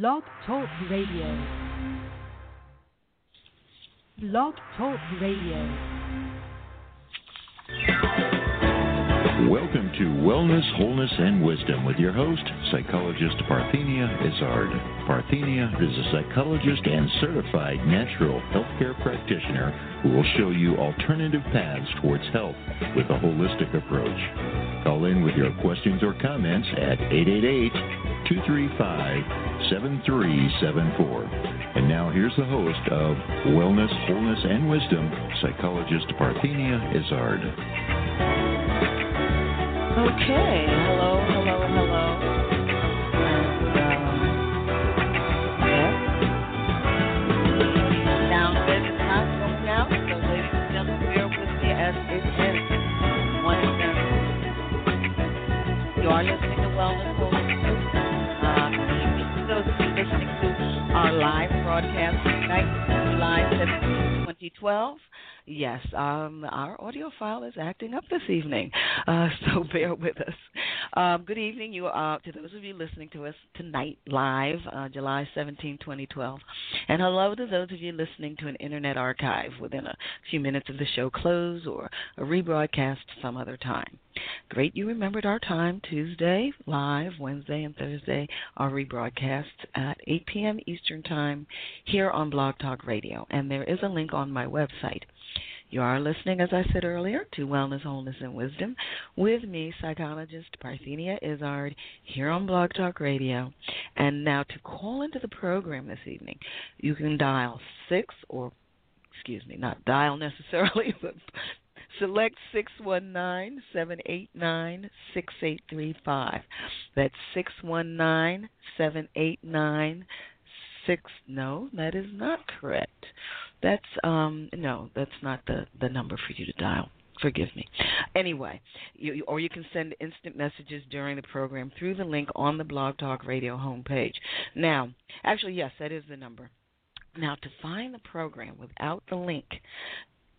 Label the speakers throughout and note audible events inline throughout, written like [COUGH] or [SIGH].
Speaker 1: Blog Talk Radio. Blog Talk Radio.
Speaker 2: Welcome to Wellness, Wholeness, and Wisdom with your host, psychologist Parthenia Izzard. Parthenia is a psychologist and certified natural healthcare practitioner who will show you alternative paths towards health with a holistic approach. Call in with your questions or comments at 888 235 7374. And now here's the host of Wellness, Wholeness, and Wisdom, psychologist Parthenia Izzard.
Speaker 3: Okay. Hello, hello, hello. So ladies bear with me as. You are listening to Wellness our live broadcast tonight, July 17, 2012. Yes, um, our audio file is acting up this evening, uh, [LAUGHS] so bear with us. Um, good evening, you uh, to those of you listening to us tonight live, uh, July 17, 2012, and hello to those of you listening to an internet archive within a few minutes of the show close or a rebroadcast some other time. Great, you remembered our time Tuesday live, Wednesday and Thursday are rebroadcasts at 8 p.m. Eastern Time here on Blog Talk Radio, and there is a link on my website. You are listening, as I said earlier, to Wellness, Wholeness, and Wisdom with me, psychologist Parthenia Izzard, here on Blog Talk Radio. And now to call into the program this evening, you can dial 6 or, excuse me, not dial necessarily, [LAUGHS] but select 619 789 6835. That's 619 789 6. No, that is not correct. That's um no, that's not the the number for you to dial. Forgive me. Anyway, you, or you can send instant messages during the program through the link on the Blog Talk Radio homepage. Now, actually, yes, that is the number. Now, to find the program without the link,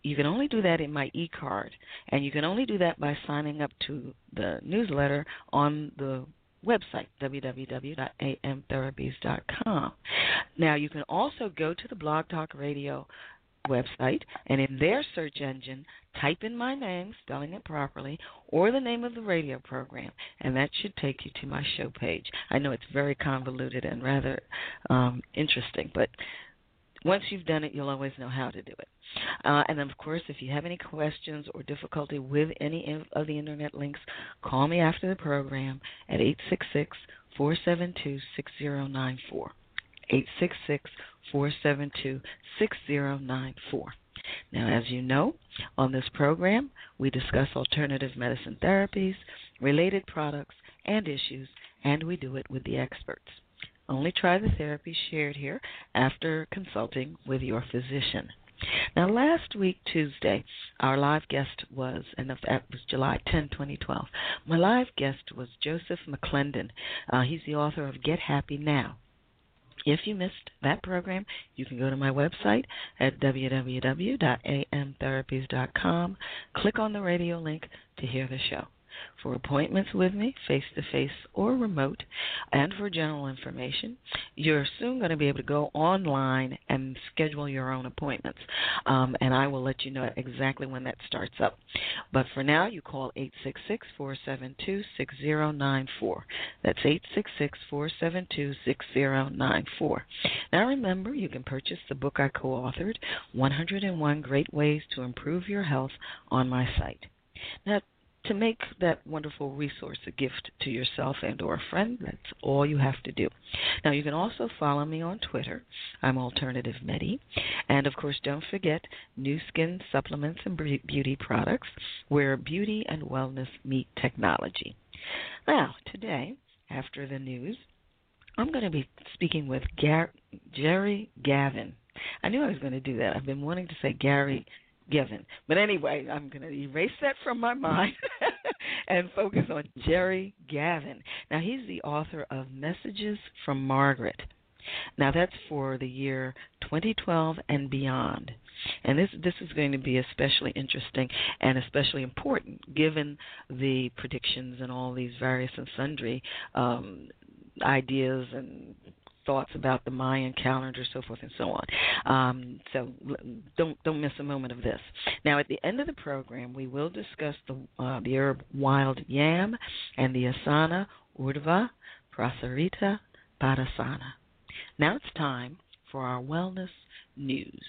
Speaker 3: you can only do that in my e-card, and you can only do that by signing up to the newsletter on the website, www.amtherapies.com. Now, you can also go to the Blog Talk Radio website and in their search engine type in my name, spelling it properly, or the name of the radio program, and that should take you to my show page. I know it's very convoluted and rather um, interesting, but once you've done it, you'll always know how to do it. Uh, and of course, if you have any questions or difficulty with any of the internet links, call me after the program at 866 472 6094. 866 472 6094. Now, as you know, on this program, we discuss alternative medicine therapies, related products, and issues, and we do it with the experts. Only try the therapy shared here after consulting with your physician. Now, last week, Tuesday, our live guest was, and that was July 10, 2012. My live guest was Joseph McClendon. Uh, he's the author of Get Happy Now if you missed that program, you can go to my website at www.amtherapies.com, click on the radio link to hear the show. For appointments with me, face to face or remote, and for general information, you're soon going to be able to go online and schedule your own appointments. Um, and I will let you know exactly when that starts up. But for now, you call 866 472 6094. That's 866 472 6094. Now remember, you can purchase the book I co authored, 101 Great Ways to Improve Your Health, on my site. Now, to make that wonderful resource a gift to yourself and or a friend that's all you have to do now you can also follow me on twitter i'm alternative medi and of course don't forget Nu Skin supplements and beauty products where beauty and wellness meet technology now today after the news I'm going to be speaking with Gar- Gerry Gavin. I knew I was going to do that. I've been wanting to say Gary Given. But anyway, I'm going to erase that from my mind [LAUGHS] and focus on Gerry Gavin. Now, he's the author of Messages from Margaret. Now, that's for the year 2012 and beyond. And this this is going to be especially interesting and especially important given the predictions and all these various and sundry um, ideas and thoughts about the Mayan calendar, so forth and so on. Um, so don't don't miss a moment of this. Now, at the end of the program, we will discuss the uh, the herb wild yam and the asana urdhva prasarita padasana. Now it's time for our wellness news.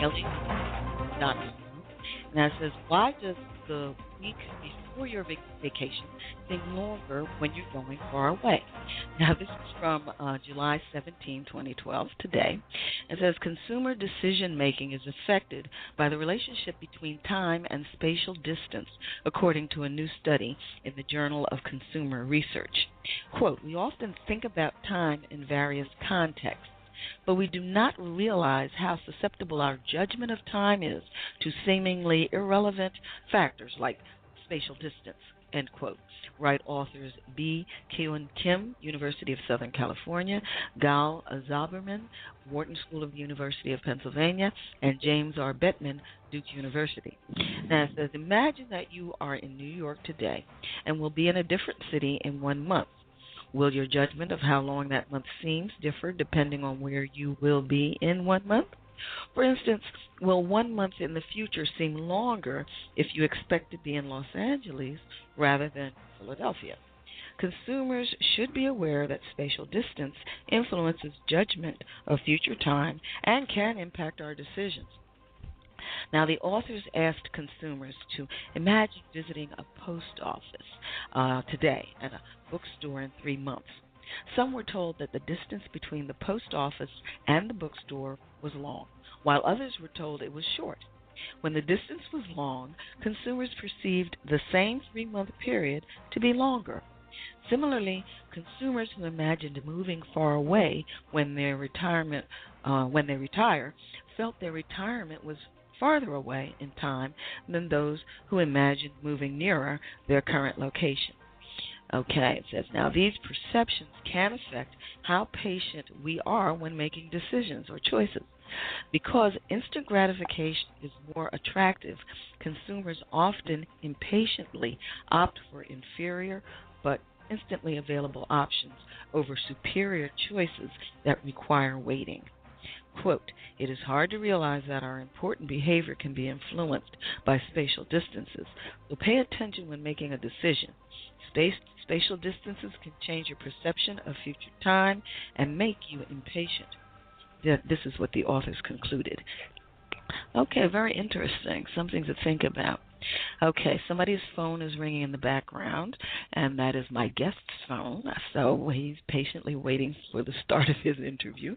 Speaker 3: sciencedaily.com. And that says, why does the week before your vacation seem longer when you're going far away? Now, this is from uh, July 17, 2012, today. It says, consumer decision making is affected by the relationship between time and spatial distance, according to a new study in the Journal of Consumer Research. Quote, we often think about time in various contexts but we do not realize how susceptible our judgment of time is to seemingly irrelevant factors like spatial distance. End quote. Write authors B. Kyu Kim, University of Southern California, Gal Zauberman, Wharton School of University of Pennsylvania, and James R. Bettman, Duke University. Now it says, imagine that you are in New York today and will be in a different city in one month. Will your judgment of how long that month seems differ depending on where you will be in one month? For instance, will one month in the future seem longer if you expect to be in Los Angeles rather than Philadelphia? Consumers should be aware that spatial distance influences judgment of future time and can impact our decisions. Now, the authors asked consumers to imagine visiting a post office uh, today and a bookstore in three months. Some were told that the distance between the post office and the bookstore was long, while others were told it was short. When the distance was long, consumers perceived the same three month period to be longer. Similarly, consumers who imagined moving far away when their retirement uh, when they retire felt their retirement was farther away in time than those who imagined moving nearer their current location. Okay, it says now these perceptions can affect how patient we are when making decisions or choices. Because instant gratification is more attractive, consumers often impatiently opt for inferior but instantly available options over superior choices that require waiting. Quote, it is hard to realize that our important behavior can be influenced by spatial distances, so pay attention when making a decision. Space, spatial distances can change your perception of future time and make you impatient. This is what the authors concluded. Okay, very interesting. Something to think about. Okay, somebody's phone is ringing in the background, and that is my guest's phone. So he's patiently waiting for the start of his interview.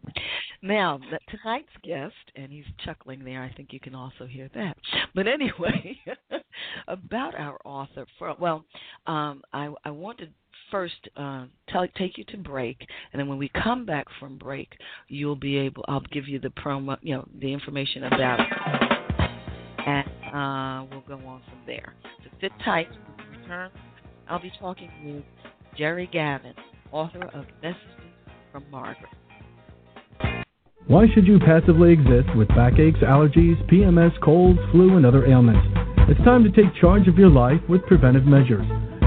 Speaker 3: Now, tonight's guest, and he's chuckling there. I think you can also hear that. But anyway, [LAUGHS] about our author. For, well, um, I, I want to first uh, tell, take you to break, and then when we come back from break, you'll be able. I'll give you the promo, you know, the information about and uh, we'll go on from there. So sit tight. When return, I'll be talking with Gerry Gavin, author of Messages from Margaret.
Speaker 4: Why should you passively exist with backaches, allergies, PMS, colds, flu, and other ailments? It's time to take charge of your life with preventive measures.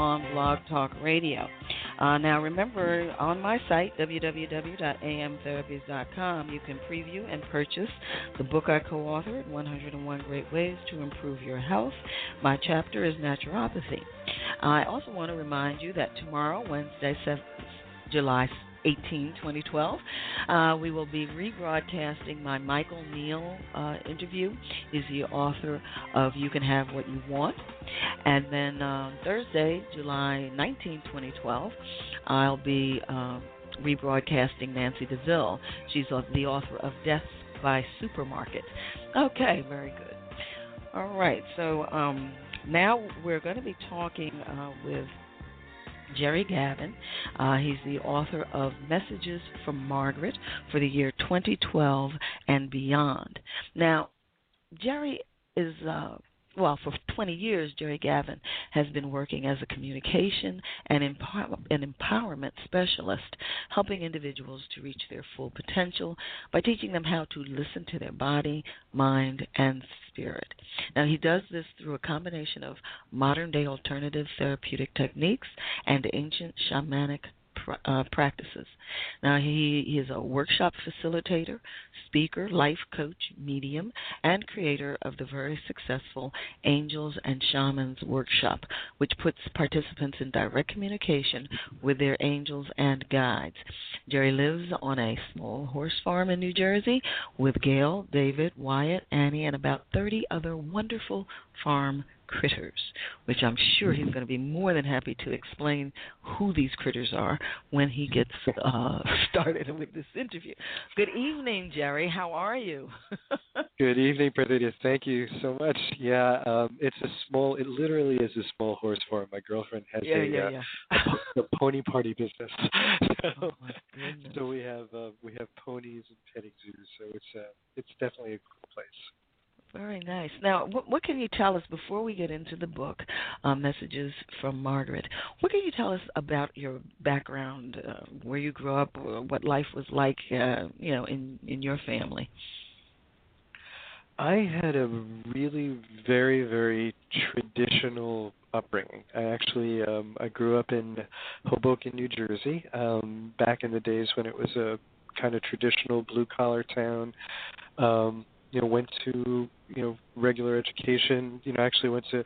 Speaker 3: on Blog Talk Radio. Uh, now, remember, on my site, www.amtherapies.com, you can preview and purchase the book I co authored, 101 Great Ways to Improve Your Health. My chapter is Naturopathy. I also want to remind you that tomorrow, Wednesday, 7th, July 18, 2012. Uh, we will be rebroadcasting my Michael Neill uh, interview. He's the author of You Can Have What You Want. And then uh, Thursday, July 19, 2012, I'll be uh, rebroadcasting Nancy Deville. She's the author of Death by Supermarket. Okay, very good. All right, so um, now we're going to be talking uh, with Gerry Gavin. Uh, he's the author of Messages from Margaret for the year 2012 and beyond. Now, Gerry is. Uh, well, for 20 years, Gerry Gavin has been working as a communication and, empower- and empowerment specialist, helping individuals to reach their full potential by teaching them how to listen to their body, mind, and spirit. Now, he does this through a combination of modern day alternative therapeutic techniques and ancient shamanic uh, practices. Now, he, he is a workshop facilitator, speaker, life coach, medium, and creator of the very successful Angels and Shamans Workshop, which puts participants in direct communication with their angels and guides. Gerry lives on a small horse farm in New Jersey with Gail, David, Wyatt, Annie, and about 30 other wonderful farm critters, which I'm sure he's going to be more than happy to explain who these critters are when he gets uh, [LAUGHS] started with this interview. Good evening, Gerry. How are you? [LAUGHS]
Speaker 5: Good evening, Brenda. Thank you so much. Yeah, um, it's a small. It literally is a small horse farm. My girlfriend has
Speaker 3: yeah,
Speaker 5: a,
Speaker 3: yeah,
Speaker 5: uh,
Speaker 3: yeah.
Speaker 5: a, [LAUGHS] a pony party business. so,
Speaker 3: oh
Speaker 5: so we have uh, we have ponies and petting zoos. So it's uh, it's definitely a cool place.
Speaker 3: Very nice. Now, what, what, can you tell us before we get into the book, uh, Messages from Margaret? What can you tell us about your background, uh, where you grew up, what life was like, uh, you know, in in your family?
Speaker 5: I had a really very very traditional upbringing. I actually um, I grew up in Hoboken, New Jersey, um, back in the days when it was a kind of traditional blue collar town. Um, you know went to you know regular education. You know actually went to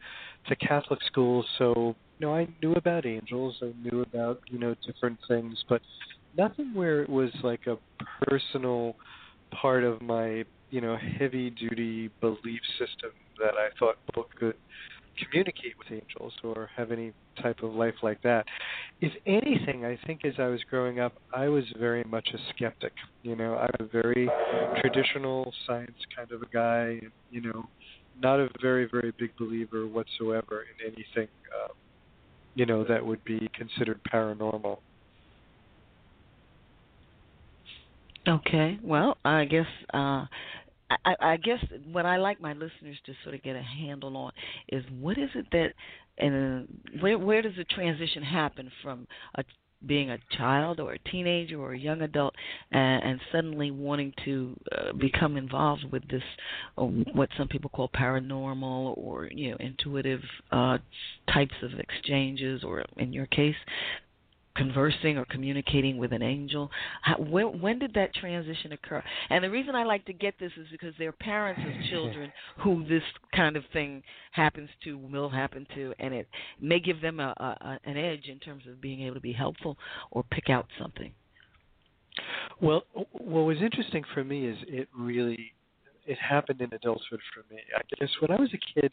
Speaker 5: to catholic school so you know i knew about angels. I knew about you know different things but nothing where it was like a personal part of my you know heavy duty belief system that i thought book could communicate with angels or have any type of life like that. If anything, I think as I was growing up, I was very much a skeptic. You know, I'm a very traditional science kind of a guy, you know, not a very very big believer whatsoever in anything, um, you know, that would be considered paranormal.
Speaker 3: Okay, well, I guess uh, I, I guess what I like my listeners to sort of get a handle on is what is it that and where where does the transition happen from a being a child or a teenager or a young adult and, and suddenly wanting to uh, become involved with this uh, what some people call paranormal or you know intuitive uh, types of exchanges or in your case conversing or communicating with an angel? How, when, when did that transition occur? And the reason I like to get this is because there are parents of [LAUGHS] children who this kind of thing happens to, will happen to, and it may give them a, a, an edge in terms of being able to be helpful or pick out something.
Speaker 5: Well, what was interesting for me is it really it happened in adulthood for me. I guess when I was a kid,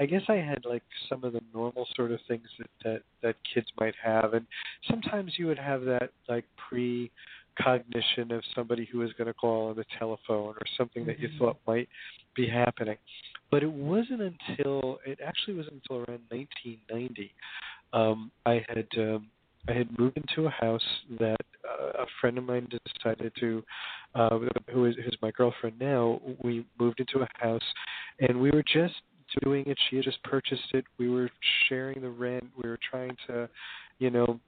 Speaker 5: I guess I had like some of the normal sort of things that that that kids might have, and sometimes you would have that like pre cognition of somebody who was going to call on the telephone or something that you
Speaker 3: Mhm.
Speaker 5: thought might be happening. But it wasn't until it actually wasn't until around 1990 um, I had um, I had moved into a house that uh, a friend of mine decided to, uh, who is who's my girlfriend now. We moved into a house, and we were just doing it. She had just purchased it. We were sharing the rent. We were trying to, you know,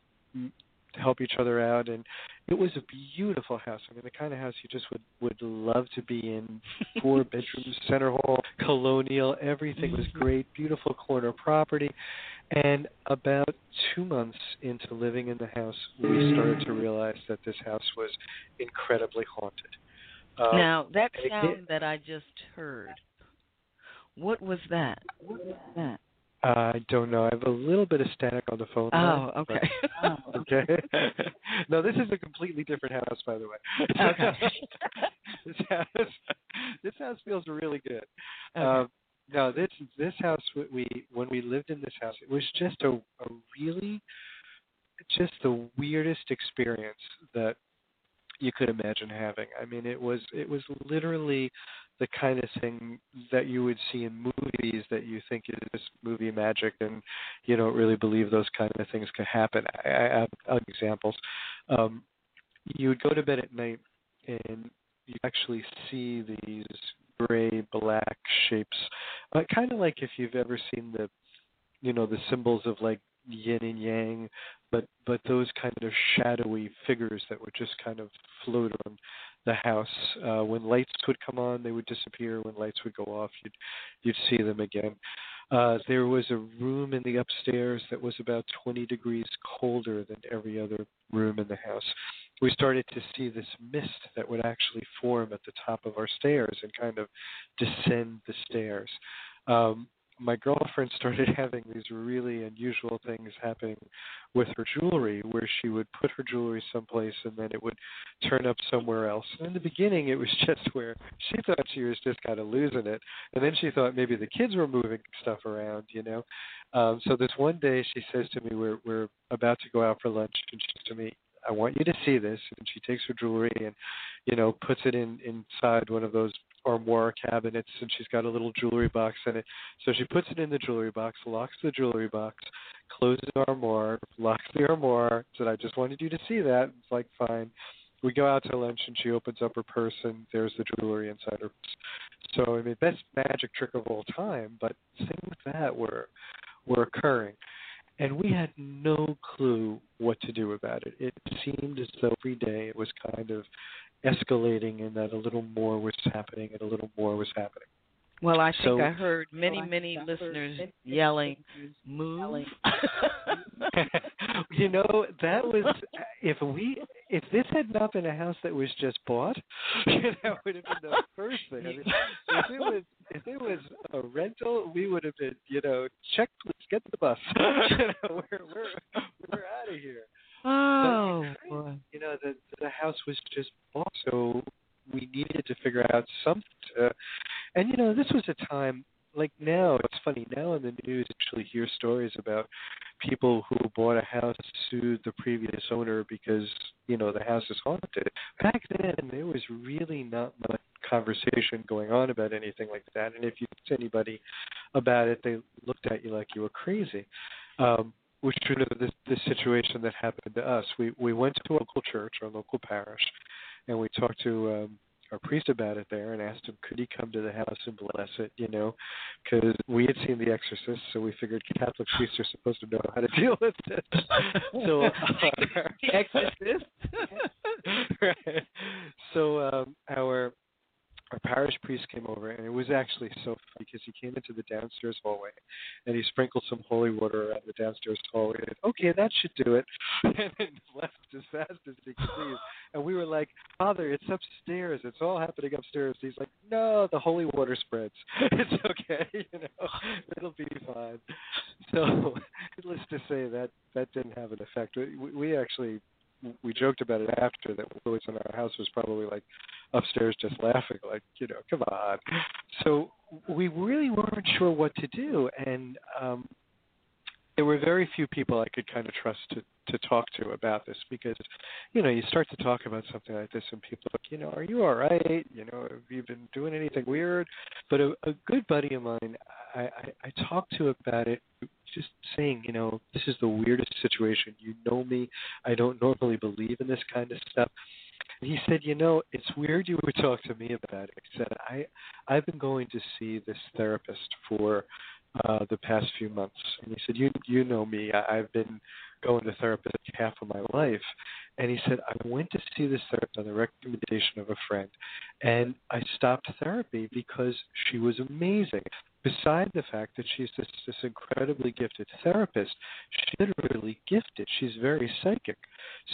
Speaker 5: help each other out and it was a beautiful house. I mean the kind of house you just would would love to be in. Four [LAUGHS] bedrooms center hall colonial everything was mm-hmm. great beautiful corner property. And about two months into living in the house we started to realize that this house was incredibly haunted.
Speaker 3: Um, now that sound that i just heard what was that? What was that
Speaker 5: I don't know. I have a little bit of static on the phone.
Speaker 3: Oh, okay.
Speaker 5: But, [LAUGHS] okay. no, this is a completely different house, by the way.
Speaker 3: Okay. [LAUGHS]
Speaker 5: this house, this house feels really good. Okay. Um, no, this this house we when we lived in this house, it was just a, a really, just the weirdest experience that you could imagine having. I mean, it was it was literally the kind of thing that you would see in movies that you think is movie magic, and you don't really believe those kind of things could happen. I, I have examples. Um, you would go to bed at night, and you actually see these gray black shapes, uh, kind of like if you've ever seen the, you know, the symbols of like yin and yang, but but those kind of shadowy figures that would just kind of float on the house. Uh, when lights would come on, they would disappear. When lights would go off, you'd you'd see them again. Uh, there was a room in the upstairs that was about 20 degrees colder than every other room in the house. We started to see this mist that would actually form at the top of our stairs and kind of descend the stairs. Um, my girlfriend started [LAUGHS] having these really unusual things happening with her jewelry where she would put her jewelry someplace and then it would turn up somewhere else. And in the beginning it was [LAUGHS] just where she thought she was just kind of losing it and then she thought maybe the kids were moving stuff around, you know. Um so this one day she says to me we're we're about to go out for lunch and she says to me I want you to see this and she takes her jewelry and you know puts it in inside one of those armoire cabinets and she's got a little jewelry box in it. So she puts it in the jewelry box, locks the jewelry box, closes the armoire, locks the armoire, said, I just wanted you to see that. It's like, fine. We go out to lunch and she opens up her purse and there's the jewelry inside her purse. So I mean best magic trick of all time, but things like that were were occurring. And we had no clue what to do about it. It seemed as though every day it was kind of escalating and that a little more was happening and a little more was happening.
Speaker 3: Well, I think so, I heard many, many listeners yelling, "Move!" [LAUGHS]
Speaker 5: you know, that was if we if this had not been a house that was just bought, [LAUGHS] that would have been the first thing. I mean, if it was if it was a rental, we would have been, you know, check, please get the bus. [LAUGHS] you know, we're we're we're out of here.
Speaker 3: Oh,
Speaker 5: but, you know, the the house was just bought, so we needed to figure out something. To, and you know, this was a time like now. It's funny now in the news. Actually, hear stories about people who bought a house sued the previous owner because you know the house is haunted. Back then, there was really not much conversation going on about anything like that. And if you talked to anybody about it, they looked at you like you were crazy. Um, which you know this this situation that happened to us. We we went to a local church, our local parish, and we talked to um, our priest about it there and asked him could he come to the house and bless it, you know, because we had seen The Exorcist, so we figured Catholic priests are supposed to know how to [LAUGHS] deal with this. so [LAUGHS] uh,
Speaker 3: The Exorcist. [LAUGHS]
Speaker 5: right. So um, our our parish priest came over, and it was actually so funny because he came into the downstairs hallway, and he sprinkled some holy water around the downstairs hallway. And, okay, that should do it, [LAUGHS] and then left as fast as he could leave. And we were like, Father, it's upstairs. It's all happening upstairs. He's like, No, the holy water spreads. [LAUGHS] it's okay. [LAUGHS] You know, it'll be fine. So, let's just say that that didn't have an effect. We, we actually we joked about it after that Louis in our house was probably like upstairs just laughing, like, you know, come on. So we really weren't sure what to do, and um, there were very few people I could kind of trust to to talk to about this because, you know, you start to talk about something like this, and people, are, you know, are you all right? You know, have you been doing anything weird? But a, a good buddy of mine, I, I, I talked to about it. just saying, you know, this is the weirdest situation. You know me. I don't normally believe in this kind of stuff. And he said, you know, it's weird you would talk to me about it. He said, I, I've been going to see this therapist for uh, the past few months. And he said, you, you know me. I, I've been going to therapist half of my life. And he said, I went to see this therapist on the recommendation of a friend, and I stopped therapy because she was amazing. Beside the fact that she's this, this incredibly gifted therapist, she's literally gifted. She's very psychic.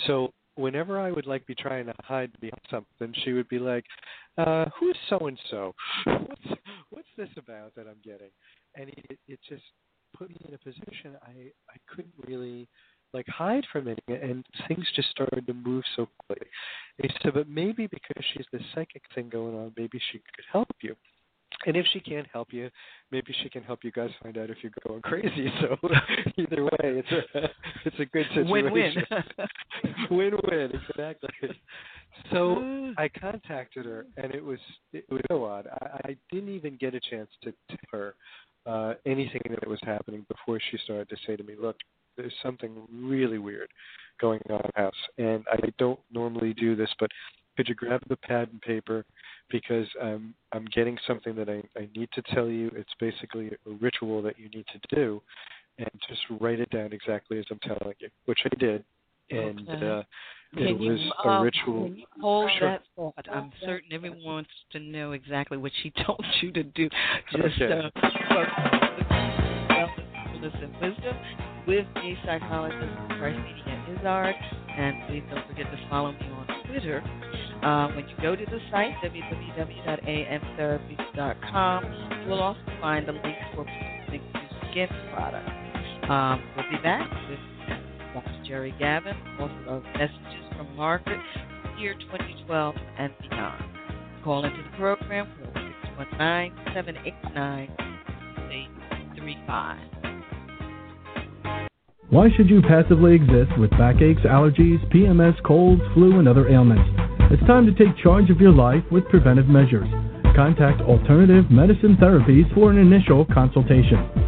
Speaker 5: So whenever I would like be trying to hide behind something, she would be like, uh, "Who's so and so? What's what's this about that I'm getting?" And it, it just put me in a position I I couldn't really like hide from it, and things just started to move so quickly. And he said, "But maybe because she's this psychic thing going on, maybe she could help you." And if she can't help you, maybe she can help you guys find out if you're going crazy. [LAUGHS] So either way, it's a it's a good situation.
Speaker 3: Win-win. [LAUGHS]
Speaker 5: Win-win, exactly. So I contacted her, and it was it was so odd. I, I didn't even get a chance to tell her uh, anything that was happening before she started to say to me, "Look, there's something really weird going on in the house, and I don't normally do this, but could you grab the pad and paper because I'm I'm getting something that I, I need to tell you. It's basically a ritual that you need to do, and just write it down exactly as I'm telling you, which I did, and
Speaker 3: Okay.
Speaker 5: uh,
Speaker 3: Can
Speaker 5: it was
Speaker 3: you,
Speaker 5: a
Speaker 3: um,
Speaker 5: ritual.
Speaker 3: Hold
Speaker 5: Sure.
Speaker 3: that thought? I'm certain everyone wants to know exactly what she [LAUGHS] told you to do. Just
Speaker 5: Okay.
Speaker 3: uh, wellness and wisdom with me, psychologist Parthenia Izzard, and please don't forget to follow me on Twitter. Uh, when you go to the site www.amtherapies.com, you will also find a link for skin products. Um, we'll be back with Gerry Gavin, author of Messages from Margaret, year 2012 and beyond. Call into the program for 619-789-3835.
Speaker 4: Why should you passively exist with backaches, allergies, PMS, colds, flu, and other ailments? It's time to take charge of your life with preventive measures. Contact Alternative Medicine Therapies for an initial consultation.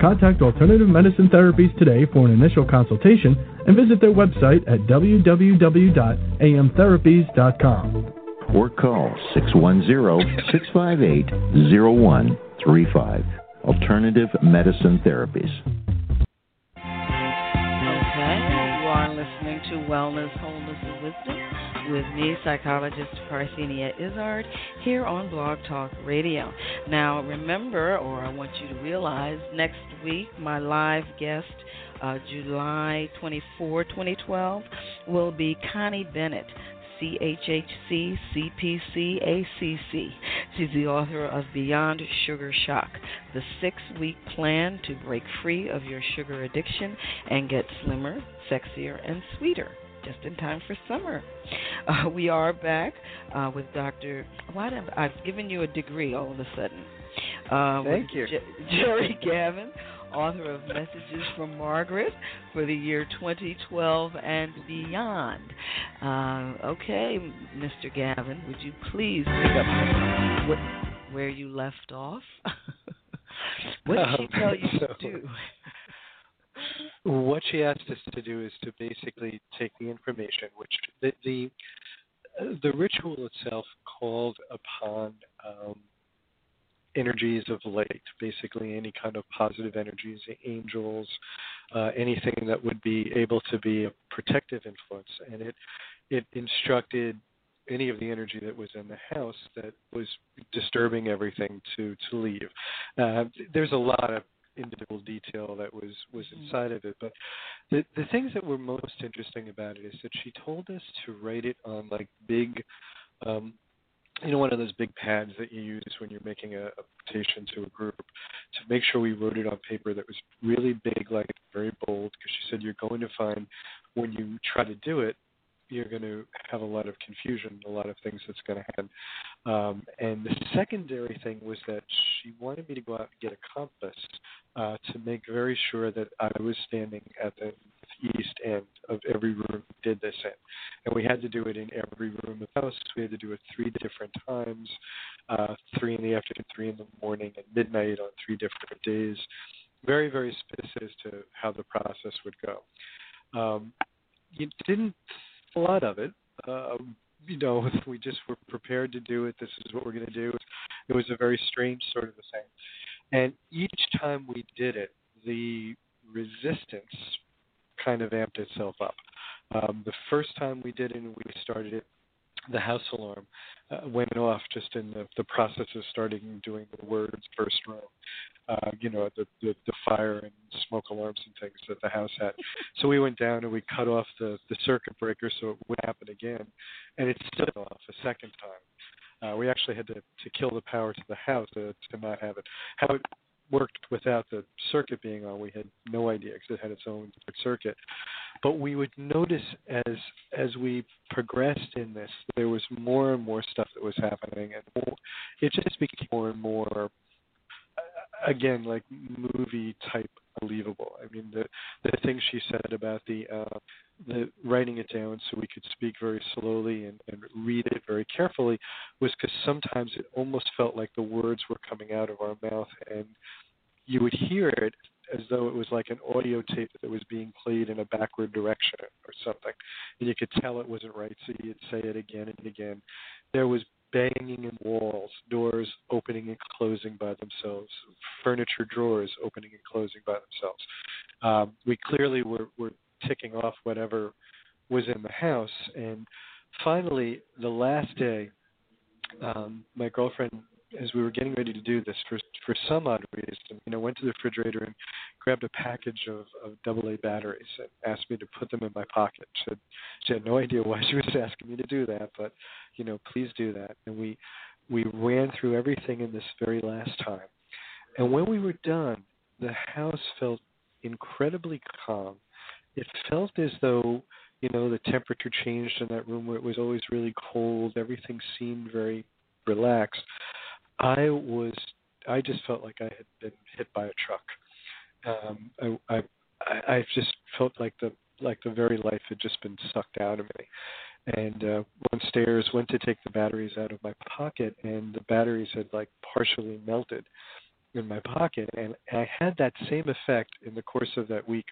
Speaker 4: Contact Alternative Medicine Therapies today for an initial consultation and visit their website at www.amtherapies.com.
Speaker 2: or call 610-658-0135. Alternative Medicine Therapies.
Speaker 3: Okay, you are listening to Wellness, Wholeness, and Wisdom with me, psychologist Parthenia Izzard, here on Blog Talk Radio. Now, remember, or I want you to realize, next week, my live guest, uh, July 24, 2012, will be Connie Bennett. CHHC CPC ACC. She's the author of Beyond Sugar Shock, the six week plan to break free of your sugar addiction and get slimmer, sexier, and sweeter. Just in time for summer. [LAUGHS] Uh, we are back uh, with Dr. Why did I, I've given you a degree all of a sudden. Uh,
Speaker 5: Thank you.
Speaker 3: J- Gerry [LAUGHS] Gavin, author of Messages from Margaret for the year 2012 and beyond. Uh, okay, Mr. Gavin, would you please pick up what, where you left off? [LAUGHS] what did she
Speaker 5: Um,
Speaker 3: tell you to do?
Speaker 5: What she asked us to do is to basically take the information, which the the, the ritual itself called upon um, energies of light, basically any kind of positive energies, angels, uh, anything that would be able to be a protective influence, and it it instructed any of the energy that was in the house that was disturbing everything to to leave. Uh, there's a lot of individual detail that was was
Speaker 3: Mhm.
Speaker 5: inside of it, but the the things that were most interesting about it is that she told us to write it on like big um you know, one of those big pads that you use when you're making a, a petition to a group to make sure we wrote it on paper that was really big, like very bold, because she said you're going to find when you try to do it, you're going to have a lot of confusion, a lot of things that's going to happen. Um, and the secondary thing was that she wanted me to go out and get a compass uh, to make very sure that I was standing at the east end of every room we did this in. And we had to do it in every room of the house. We had to do it three different times, uh, three in the afternoon, three in the morning, and midnight on three different days. Very, very specific as to how the process would go. Um, you didn't a lot of it. Um, you know, [LAUGHS] we just were prepared to do it. This is what we're going to do. It was a very strange sort of a thing. And each time we did it, the resistance kind of amped itself up. Um, the first time we did it and we started it, the house alarm uh, went off just in the, the process of starting doing the words first row. Uh, you know, the, the the fire and smoke alarms and things that the house had. So we went down and we cut off the the circuit breaker so it wouldn't happen again, and it still went off a second time. Uh, we actually had to to kill the power to the house to to not have it. How it worked without the circuit being on, we had no idea because it had its own circuit. But we would notice as as we progressed in this, there was more and more stuff that was happening, and it just became more and more again like movie type believable. I mean the the things she said about the uh the writing it down so we could speak very slowly and, and read it very carefully was because sometimes it almost felt like the words were coming out of our mouth and you would hear it as though it was like an audio tape that was being played in a backward direction or something. And you could tell it wasn't right, so you'd say it again and again. There was banging in walls, doors opening and closing by themselves, furniture drawers opening and closing by themselves. Um, we clearly were, were ticking off whatever was in the house. And finally, the last day, um, my girlfriend, as we were getting ready to do this, for for some odd reason, you know, went to the refrigerator and grabbed a package of, of double A batteries and asked me to put them in my pocket. She had, she had no idea why she was [LAUGHS] asking me to do that, but you know, please do that. And we we ran through everything in this very last time. And when we were done, the house felt incredibly calm. It felt as though, you know, the temperature changed in that room where it was always really cold. Everything seemed very relaxed. I was I just felt like I had been hit by a truck. Um, I, I I just felt like the like the very life had just been sucked out of me and uh, went stairs, went to take the batteries out of my pocket, and the batteries had like partially melted in my pocket. And I had that same effect in the course of that week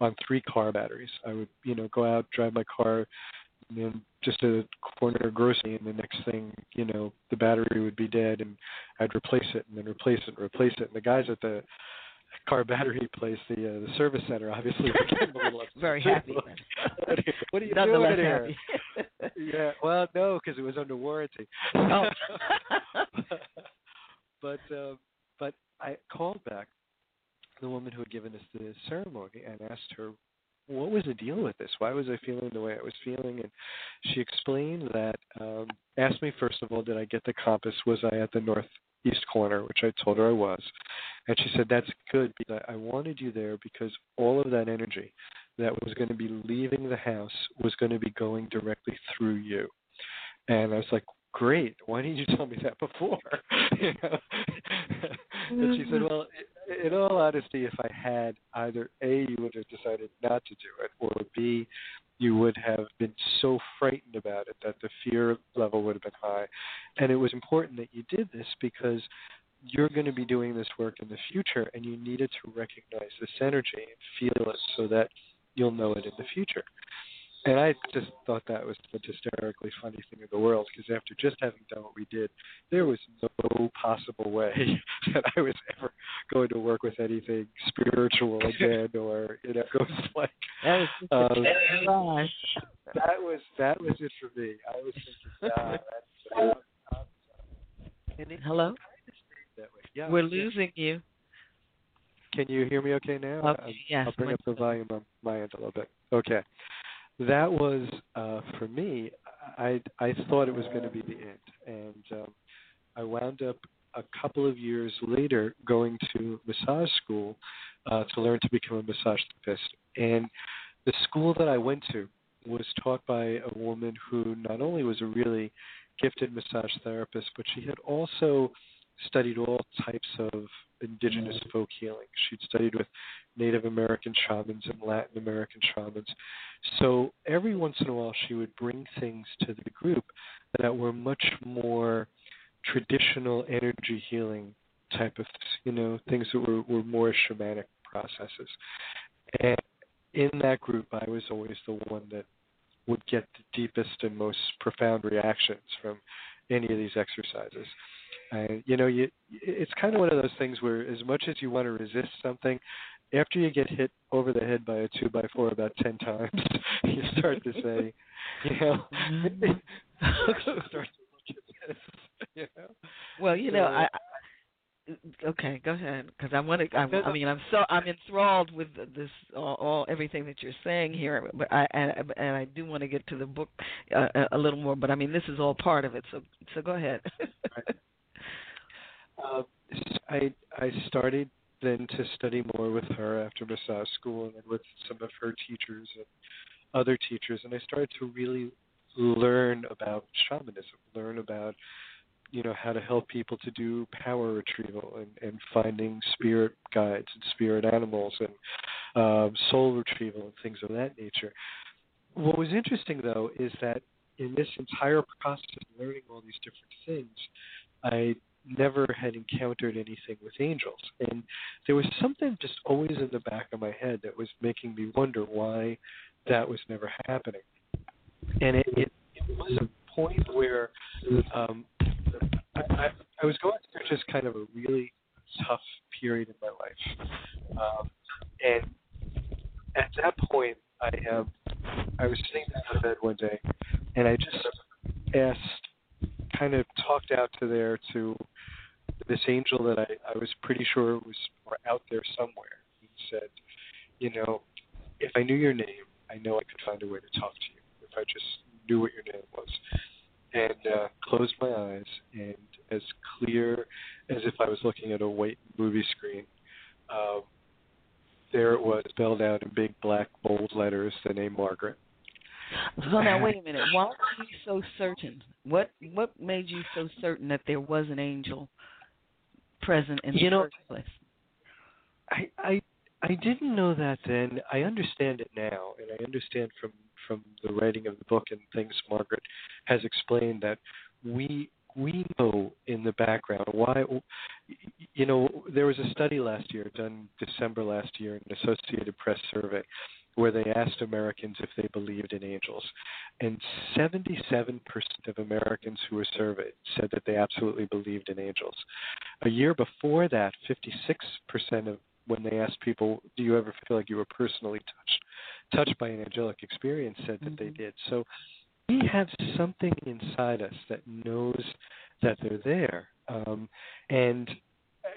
Speaker 5: on three car batteries. I would, you know, go out, drive my car, and then just a corner grocery, and the next thing, you know, the battery would be dead, and I'd replace it, and then replace it, and replace it. And the guys at the car battery place, the uh, the service center, obviously became a little upset.
Speaker 3: Very happy. [LAUGHS]
Speaker 5: what are you doing here? [LAUGHS] yeah, well, no, because it was under warranty.
Speaker 3: Oh. [LAUGHS]
Speaker 5: but uh, but I called back the woman who had given us the ceremony and asked her what was the deal with this? Why was I feeling the way I was feeling? And she explained that um, asked me first of all, did I get the compass? Was I at the northeast corner, which I told her I was. And she said, That's good because I wanted you there because all of that energy that was going to be leaving the house was going to be going directly through you. And I was like, Great. Why didn't you tell me that before? [LAUGHS] you know? [LAUGHS] and she said, Well, in all honesty, if I had either A, you would have decided not to do it, or B, you would have been so frightened about it that the fear level would have been high. And it was important that you did this because you're going to be doing this work in the future and you needed to recognize this energy and feel it so that you'll know it in the future. And I just thought that was the hysterically funny thing in the world because after just having done what we did, there was no possible way [LAUGHS] that I was ever going to work with anything spiritual [LAUGHS] again or you know [LAUGHS] ghost like.
Speaker 3: That was
Speaker 5: Um, that was that was it for me. I was thinking, nah, that's, uh, and it
Speaker 3: Hello?
Speaker 5: kind of stayed that way. Yeah,
Speaker 3: We're
Speaker 5: yeah.
Speaker 3: losing you.
Speaker 5: Can you hear me okay now?
Speaker 3: Okay,
Speaker 5: I'll-
Speaker 3: yes,
Speaker 5: I'll bring up the volume on my end a little bit. Okay. That was, uh, for me, I I thought it was going to be the end, and um, I wound up a couple of years later going to massage school uh, to learn to become a massage therapist. And the school that I went to was taught by a woman who not only was a really gifted massage therapist, but she had also studied all types of indigenous mm. folk healing. She'd studied with Native American shamans and Latin American shamans. So every once in a while, she would bring things to the group that were much more traditional energy healing type of, you know, things that were, were more shamanic processes. And in that group, I was always the one that would get the deepest and most profound reactions from any of these exercises. You know, you it's kind of one of those things where as much as you want to resist something, after you get hit over the head by a two by four about ten times, [LAUGHS] you start to say, [LAUGHS] you know, [LAUGHS] start to this, you know.
Speaker 3: Well, you know, I okay go ahead because i want to I, I mean i'm so i'm enthralled with this all, all everything that you're saying here but i and, and i do want to get to the book uh, a little more but i mean this is all part of it so so go ahead
Speaker 5: uh, i i started then to study more with her after massage school and with some of her teachers and other teachers and i started to really learn about shamanism learn about you know how to help people to do power retrieval and, and finding spirit guides and spirit animals and um, soul retrieval and things of that nature. What was interesting though is that in this entire process of learning all these different things, I never had encountered anything with angels, and there was something just always in the back of my head that was making me wonder why that was never happening. And it, it, it was a point where um, I, I was going through just kind of a really tough period in my life, um, and at that point, I have I was sitting down in bed one day, and I just asked, kind of talked out to there to this angel that I, I was pretty sure was out there somewhere, and said, you know, if I knew your name, I know I could find a way to talk to you. If I just knew what your name was, and uh, closed my eyes, and as clear as if I was looking at a white movie screen, um, there it was spelled out in big black bold letters the name Margaret.
Speaker 3: So now wait a [LAUGHS] minute. Why were you so certain? What what made you so certain that there was an angel present in
Speaker 5: you
Speaker 3: the
Speaker 5: know,
Speaker 3: first place?
Speaker 5: I I I didn't know that then. I understand it now, and I understand from from the writing of the book and things Margaret has explained that we we know in the background why you know there was a study last year done December last year an Associated Press survey where they asked Americans if they believed in angels. And 77% of Americans who were surveyed said that they absolutely believed in angels. A year before that 56% of when they asked people do you ever feel like you were personally touched? touched by an angelic experience said that mm-hmm. they did. So we have something inside us that knows that they're there. Um, and,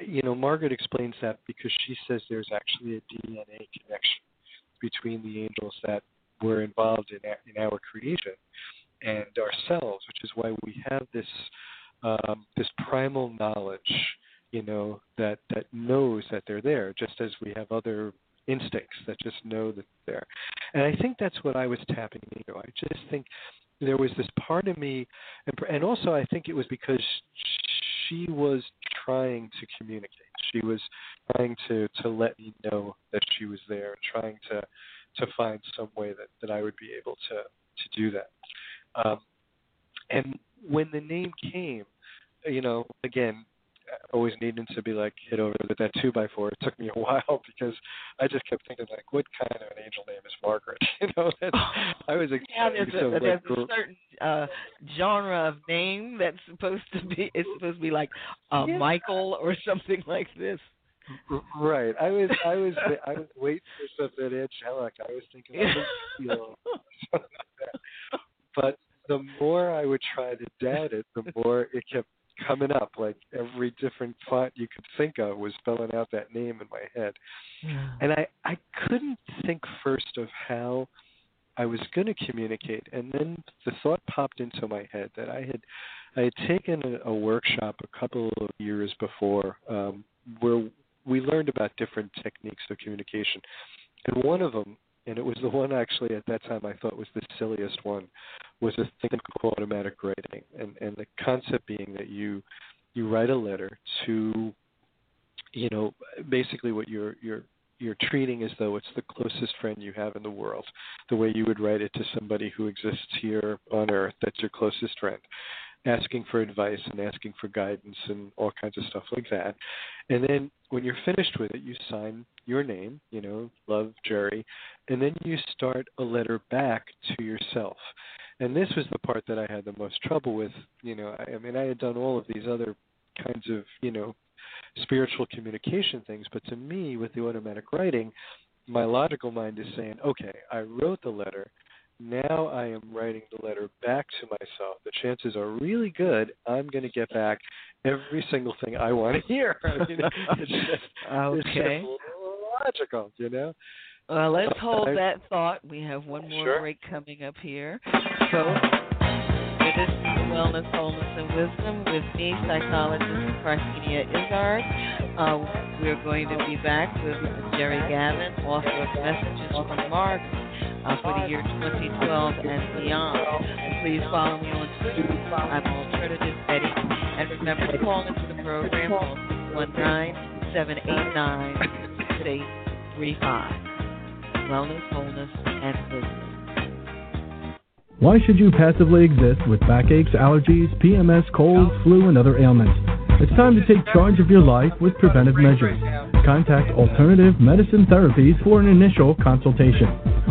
Speaker 5: you know, Margaret explains that because she says there's actually a DNA connection between the angels that were involved in our, in our creation and ourselves, which is why we have this um, this primal knowledge, you know, that that knows that they're there, just as we have other instincts that just know that they're there. And I think that's what I was tapping into. I just think there was this part of me, and, and also I think it was because she was trying to communicate. She was trying to to let me know that she was there, trying to to find some way that that I would be able to to do that. Um, and when the name came, you know, again, always needing to be like hit over with that two by four. It took me a [LAUGHS] while because I just kept thinking like, what kind of an angel name is Margaret? [LAUGHS] you know, that's, [LAUGHS] I was
Speaker 3: yeah, there's,
Speaker 5: so,
Speaker 3: a,
Speaker 5: like,
Speaker 3: there's a certain uh genre of name that's supposed to be it's supposed to be like uh yeah. Michael or something like this.
Speaker 5: Right. I was I was I was waiting for something angelic. I was thinking, you know, but the more I would try to dad it, the more it kept coming up. Like every different font you could think of was spelling out that name in my head.
Speaker 3: Yeah.
Speaker 5: And I, I couldn't think first of how I was going to communicate, and then the thought popped into my head that I had I had taken a, a workshop a couple of years before um, where we learned about different techniques of communication, and one of them, and it was the one actually at that time I thought was the silliest one, was a thing called automatic writing, and and the concept being that you you write a letter to you know basically what you're you're you're treating as though it's the closest friend you have in the world, the way you would write it to somebody who exists here on earth that's your closest friend, asking for advice and asking for guidance and all kinds of stuff like that. And then when you're finished with it, you sign your name, you know, love Gerry, and then you start a letter back to yourself. And this was the part that I had the most trouble with. You know, I, I mean, I had done all of these other kinds of, you know, spiritual communication things. But to me, with the automatic writing, my logical mind is saying, okay, I wrote the letter. Now I am writing the letter back to myself. The chances are really good I'm going to get back every single thing I want to [LAUGHS] hear. you know, it's just,
Speaker 3: okay.
Speaker 5: It's just logical, you know.
Speaker 3: Well, let's hold that thought. We have one more
Speaker 5: Sure.
Speaker 3: break coming up here. So, this is Wellness, Wholeness, and Wisdom with me, psychologist Parthenia Izzard. Uh, we're going to be back with Gerry Gavin, author of Messages from Mars uh, for the year 2012 and beyond. And please follow me on Twitter. I'm Alternative Betty. And remember to call into the program on 619-789-6835. Wellness, Wholeness, and Wisdom.
Speaker 4: Why should you passively exist with backaches, allergies, PMS, colds, flu, and other ailments? It's time to take charge of your life with preventive measures. Contact Alternative Medicine Therapies for an initial consultation.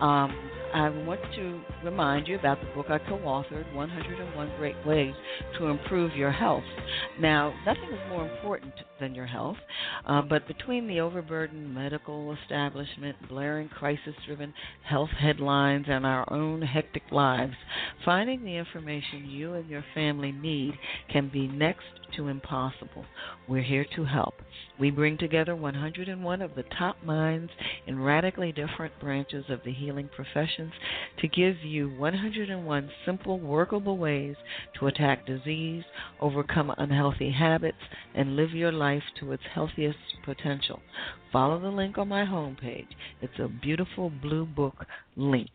Speaker 3: Um, I want to remind you about the book I co-authored, 101 Great Ways to Improve Your Health. Now, nothing is more important than your health, uh, but between the overburdened medical establishment, blaring crisis-driven health headlines, and our own hectic lives, finding the information you and your family need can be next to impossible. We're here to help. We bring together 101 of the top minds in radically different branches of the healing professions to give you 101 simple, workable ways to attack disease, overcome unhealthy habits, and live your life to its healthiest potential. Follow the link on my homepage. It's a beautiful blue book link.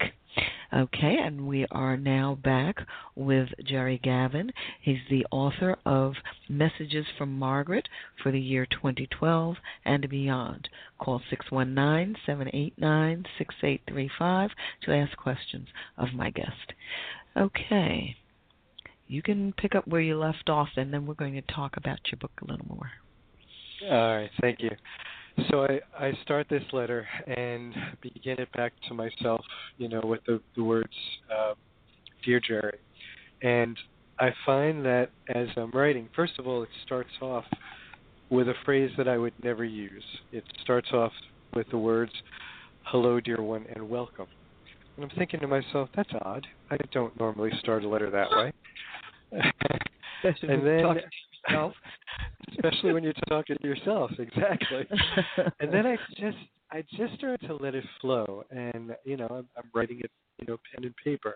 Speaker 3: Okay, and we are now back with Gerry Gavin. He's the author of Messages from Margaret for the year 2012 and beyond. Call 619 789 6835 to ask questions of my guest. Okay, you can pick up where you left off, and then we're going to talk about your book a little more.
Speaker 5: All right, thank you. So I, I start this letter and begin it back to myself, you know, with the, the words, uh, Dear Gerry. And I find that as I'm writing, first of all, it starts off with a phrase that I would never use. It starts off with the words, Hello, dear one, and welcome. And I'm thinking to myself, that's odd. I don't normally start a letter that way. [LAUGHS] and then,
Speaker 3: yourself.
Speaker 5: especially when you're talking to yourself, [LAUGHS] exactly. and then I just I just started to let it flow, and you know I'm, I'm writing it, you know, pen and paper,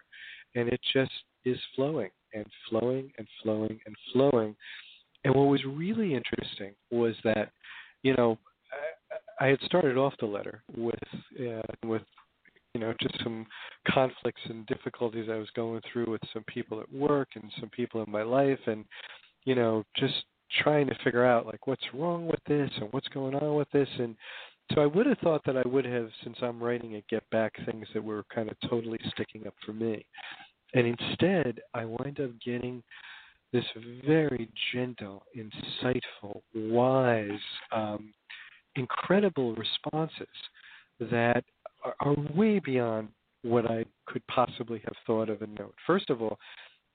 Speaker 5: and it just is flowing and flowing and flowing and flowing. And what was really interesting was that, you know, I, I had started off the letter with uh, with you know just some conflicts and difficulties I was going through with some people at work and some people in my life, and you know, just trying to figure out like what's wrong with this and what's going on with this and so I would have thought that I would have, since I'm writing it, get back things that were kind of totally sticking up for me. And instead, I wind up getting this very gentle, insightful, wise, um, incredible responses that are, are way beyond what I could possibly have thought of a note. First of all,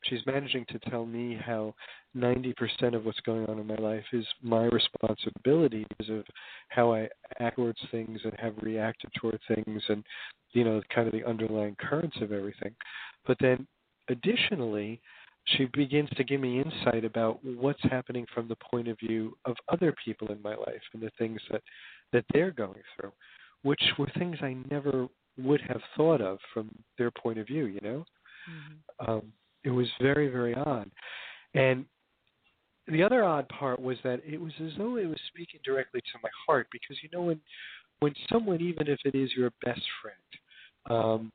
Speaker 5: she's managing to tell me how 90% of what's going on in my life is my responsibility because of how I act towards things and have reacted toward things and, you know, kind of the underlying currents of everything. But then additionally, she begins to give me insight about what's happening from the point of view of other people in my life and the things that that they're going through, which were things I never would have thought of from their point of view. You know, mm-hmm. um, it was very very odd, and the other odd part was that it was as though it was speaking directly to my heart because you know when when someone even if it is your best friend um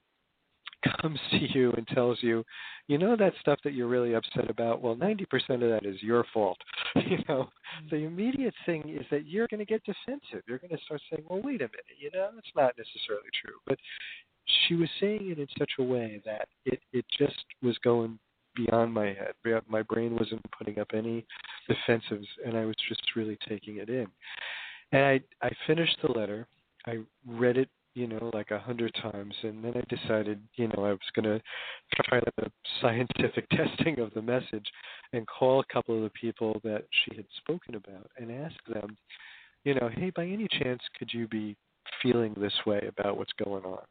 Speaker 5: [LAUGHS] comes to you and tells you, you know that stuff that you're really upset about, well 90% of that is your fault. [LAUGHS] you know, the immediate thing is that you're going to get defensive. You're going to start saying, well wait a minute, you know, that's not necessarily true. But she was saying it in such a way that it it just was going beyond my head. My brain wasn't putting up any defensives, and I was just really taking it in. And I I finished the letter. I read it, you know, like a hundred times, and then I decided, you know, I was going to try the scientific [LAUGHS] testing of the message and call a couple of the people that she had spoken about and ask them, you know, hey, by any chance, could you be feeling this way about what's going on?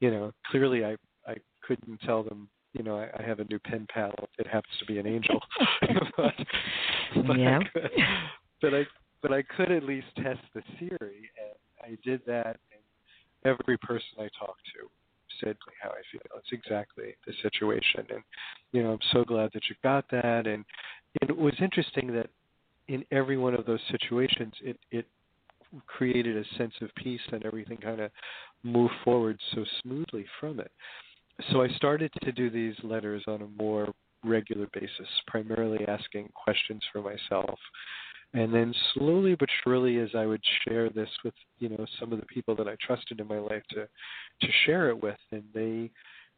Speaker 5: You know, clearly I I couldn't tell them you know, I, I have a new pen pal. It happens to be an angel. [LAUGHS] but, but
Speaker 3: yeah.
Speaker 5: I could, but I but I could at least test the theory, and I did that. And every person I talked to said how I feel. It's exactly the situation, and you know, I'm so glad that you got that. And, and it was interesting that in every one of those situations, it it created a sense of peace, and everything kind of moved forward so smoothly from it so I started to do these letters on a more regular basis, primarily asking questions for myself. And then slowly but surely as I would share this with, you know, some of the people that I trusted in my life to to share it with and they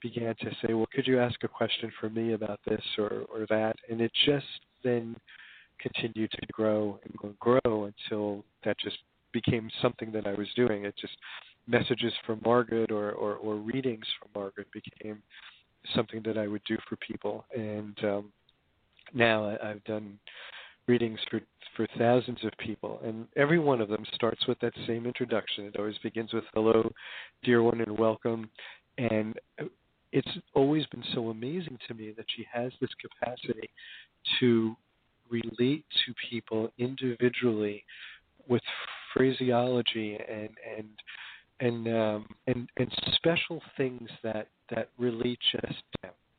Speaker 5: began to say, Well, could you ask a question for me about this or, or that? And it just then continued to grow and grow until that just became something that I was doing. It just messages from Margaret or, or, or readings from Margaret became something that I would do for people. And um, now I, I've done readings for for thousands of people, and every one of them starts with that same introduction. It always begins with "Hello, dear one, and welcome." And it's always been so amazing to me that she has this capacity to relate to people individually with phraseology and and and um, and and special things that that relate just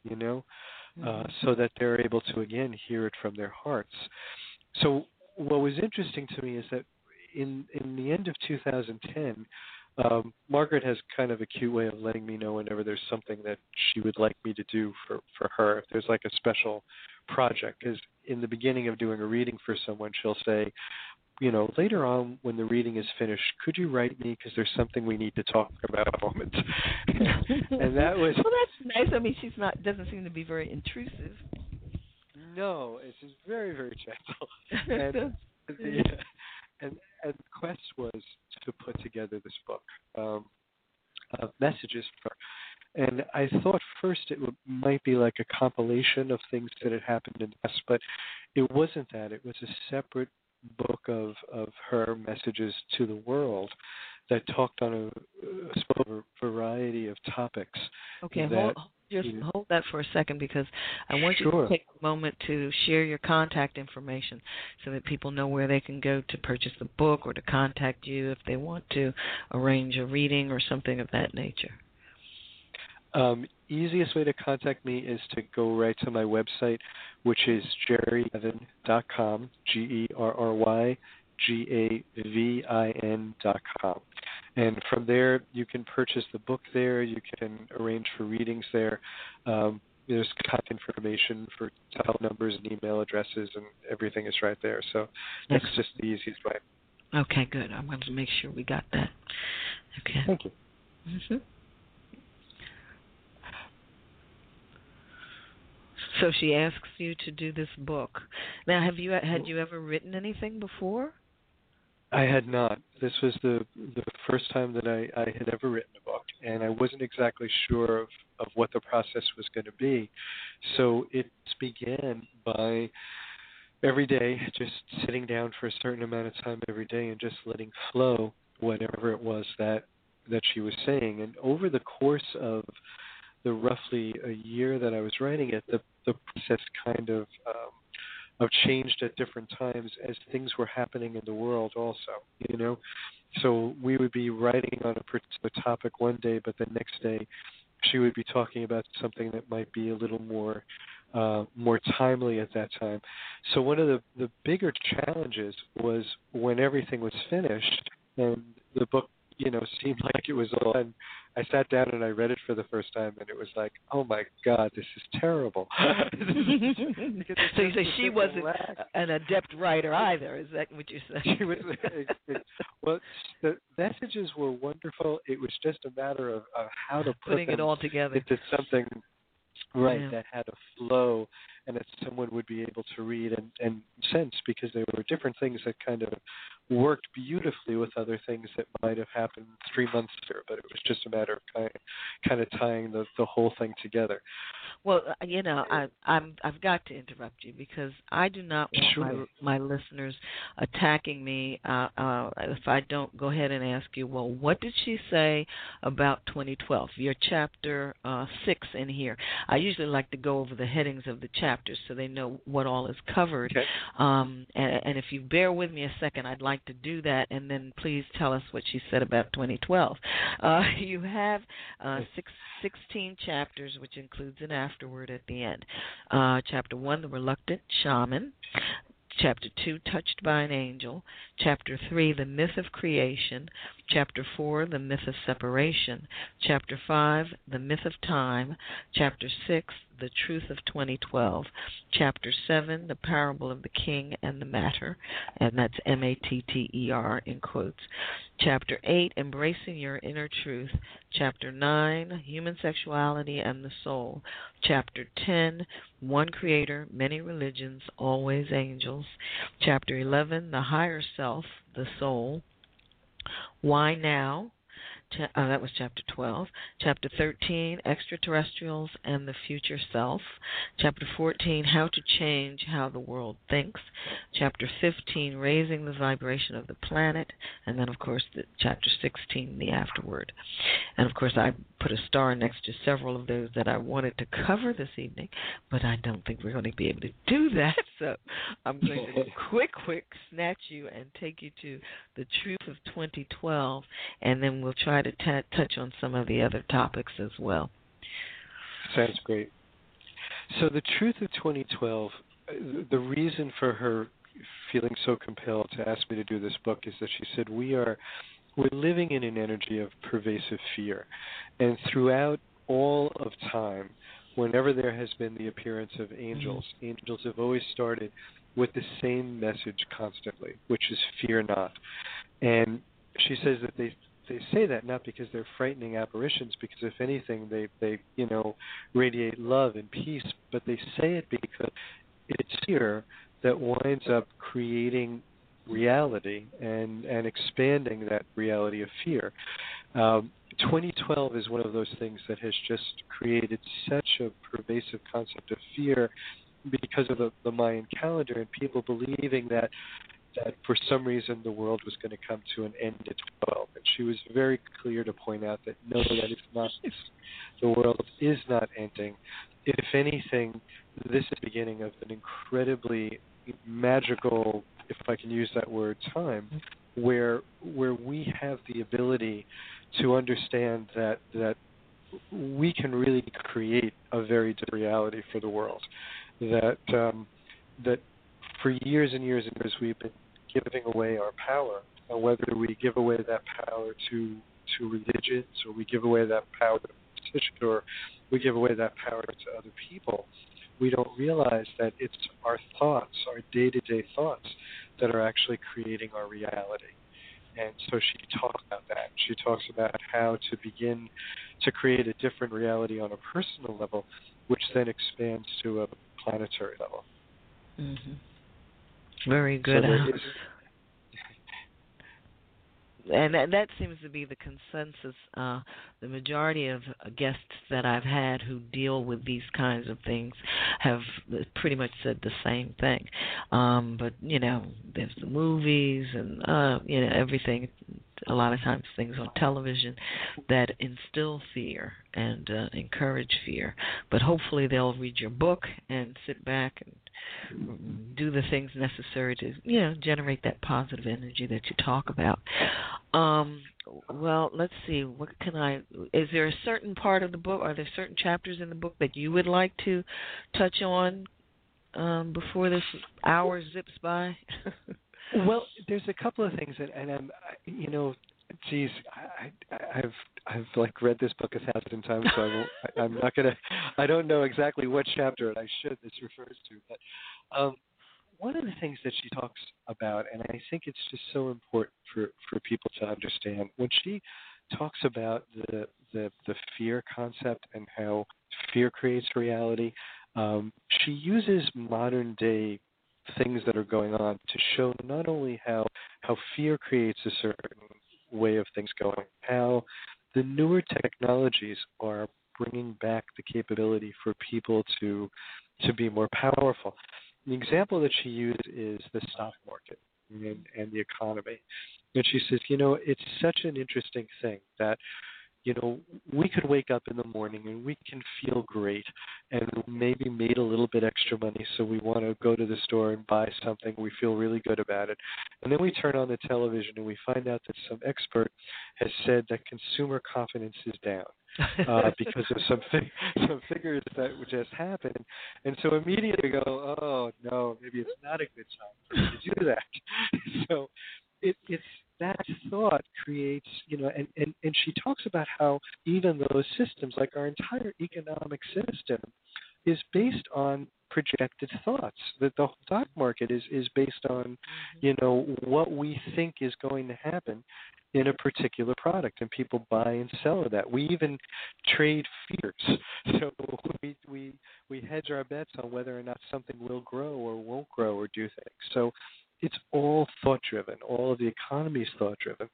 Speaker 5: you know, uh, mm-hmm. uh, so that they're able to again hear it from their hearts. So what was interesting to me is that in in the end of 2010, um, Margaret has kind of a cute way of letting me know whenever there's something that she would like me to do for for her. If there's like a special project, because in the beginning of doing a reading for someone, she'll say, you know, later on when the reading is finished, could you write me because there's something we need to talk about a moment. [LAUGHS] and that was
Speaker 3: well, that's nice. I mean, she's not doesn't seem to be very intrusive.
Speaker 5: No, it's just very very gentle. [LAUGHS] and the and and the quest was to put together this book um, of messages for. And I thought first it would, might be like a compilation of things that had happened in the past, but it wasn't that. It was a separate book of, of her messages to the world that talked on a, a variety of topics.
Speaker 3: Okay,
Speaker 5: that,
Speaker 3: hold, just you know, hold that for a second because I want
Speaker 5: sure.
Speaker 3: you to take a moment to share your contact information so that people know where they can go to purchase the book or to contact you if they want to arrange a reading or something of that nature.
Speaker 5: Um, easiest way to contact me is to go right to my website, which is gerrygavin.com, G E R R Y G A V I N.com. And from there, you can purchase the book there. You can arrange for readings there. Um, there's contact information for telephone numbers and email addresses, and everything is right there. So that's just the easiest way.
Speaker 3: Okay, good. I wanted to make sure we got that. Okay.
Speaker 5: Thank you.
Speaker 3: Mm-hmm. So she asks you to do this book. Now, have you had you ever written anything before?
Speaker 5: I had not. This was the the first time that I, I had ever written a book, and I wasn't exactly sure of, of what the process was going to be. So it began by every day just sitting down for a certain amount of time every day and just letting flow whatever it was that that she was saying. And over the course of the roughly a year that I was writing it, the the process kind of um, of changed at different times as things were happening in the world also you know? So we would be writing on a particular topic one day but the next day she would be talking about something that might be a little more uh, more timely at that time. So one of the the bigger challenges was when everything was finished and the book you know seemed like it was all done I sat down and I read it for the first time, and it was like, oh my god, this is terrible. [LAUGHS]
Speaker 3: so you say she wasn't an adept writer either? Is that what you said?
Speaker 5: She was. It, [LAUGHS] it, well, the messages were wonderful. It was just a matter of, of how to put
Speaker 3: putting it all together
Speaker 5: into something right
Speaker 3: Yeah.
Speaker 5: that had a flow and that someone would be able to read and, and sense because there were different things that kind of worked beautifully with other things that might have happened three months later, but it was just a matter of kind kind of tying the the whole thing together.
Speaker 3: Well, uh, you know, I, I'm I've got to interrupt you because I do not want
Speaker 5: Sure.
Speaker 3: my my listeners attacking me uh, uh, if I don't go ahead and ask you. Well, what did she say about 2012? Your chapter uh, six in here. I usually like to go over the headings of the chapters so they know what all is covered.
Speaker 5: Okay.
Speaker 3: Um, and, and if you bear with me a second, I'd like to do that, and then please tell us what she said about 2012. Uh, [LAUGHS] you have uh, six, 16 chapters, which includes an afterword at the end. Uh, chapter 1, The Reluctant Shaman. Chapter 2, Touched by an Angel. Chapter 3, The Myth of Creation. Chapter 4, The Myth of Separation. Chapter 5, The Myth of Time. Chapter 6, The Truth of 2012. Chapter 7, The Parable of the King and the Matter. And that's M A T T E R in quotes. Chapter 8, Embracing Your Inner Truth. Chapter 9, Human Sexuality and the Soul. Chapter 10, One Creator, Many Religions, Always Angels. Chapter 11, The Higher Self, the Soul. Why Now? Uh, that was chapter 12. Chapter 13, Extraterrestrials and the Future Self. Chapter 14, How to Change How the World Thinks. Chapter 15, Raising the Vibration of the Planet. And then, of course, the, chapter 16, The Afterword. And, of course, I put a star next to several of those that I wanted to cover this evening, but I don't think we're going to be able to do [LAUGHS] that. So I'm going to [LAUGHS] quick, quick snatch you and take you to the truth of 2012, and then we'll try to ta touch on some of the other topics as well.
Speaker 5: Sounds great. So the truth of 2012, uh, the reason for her feeling so compelled to ask me to do this book is that she said we are we're living in an energy of pervasive fear, and throughout all of time, whenever there has been the appearance of angels, mm-hmm. angels have always started with the same message constantly, which is fear not. And she says that they they say that not because they're frightening apparitions, because if anything, they they you know radiate love and peace, but they say it because it's fear that winds up creating reality and and expanding that reality of fear. Um, 2012 is one of those things that has just created such a pervasive concept of fear because of the, the Mayan calendar and people believing that that for some reason the world was going to come to an end at 12. And she was very clear to point out that no, that is not. The world is not ending. If anything, this is the beginning of an incredibly magical, if I can use that word, time, where where we have the ability to understand that that we can really create a very different reality for the world. That um, that for years and years and years we've been giving away our power and whether we give away that power to to religions or we give away that power to politicians or we give away that power to other people, we don't realize that it's our thoughts, our day-to-day thoughts, that are actually creating our reality. And so she talks about that. She talks about how to begin to create a different reality on a personal level, which then expands to a planetary level.
Speaker 3: Mm-hmm. Very good.
Speaker 5: So
Speaker 3: and that, that seems to be the consensus. Uh, the majority of guests that I've had who deal with these kinds of things have pretty much said the same thing. Um, but you know, there's the movies and uh, you know everything. A lot of times, things on television that instill fear and uh, encourage fear. But hopefully, they'll read your book and sit back and do the things necessary to you know generate that positive energy that you talk about. Um well let's see. What can i is there a certain part of the book are there certain chapters in the book that you would like to touch on um before this hour zips by? [LAUGHS]
Speaker 5: Well there's a couple of things that and i'm you know geez i, I i've I've like read this book a thousand times, so I won't, I, I'm not gonna. I don't know exactly what chapter, and I should. This refers to, but um, one of the things that she talks about, and I think it's just so important for for people to understand, when she talks about the the, the fear concept and how fear creates reality, um, she uses modern day things that are going on to show not only how how fear creates a certain way of things going, how the newer technologies are bringing back the capability for people to to be more powerful. The example that she used is the stock market and, and the economy. And she says, you know, it's such an interesting thing that you know, we could wake up in the morning and we can feel great and maybe made a little bit extra money, so we want to go to the store and buy something. We feel really good about it. And then we turn on the television and we find out that some expert has said that consumer confidence is down. uh, [LAUGHS] because of some fig- some figures that just happened, and so immediately we go, oh no, maybe it's not a good time to do that. [LAUGHS] so it, it's that thought creates, you know, and, and, and she talks about how even those systems, like our entire economic system, is based on projected thoughts. That the stock market is, is based on, mm-hmm. you know, what we think is going to happen in a particular product, and people buy and sell that. We even trade fears, [LAUGHS] so we we we hedge our bets on whether or not something will grow or won't grow or do things. So it's all thought driven. All of the economy is thought driven.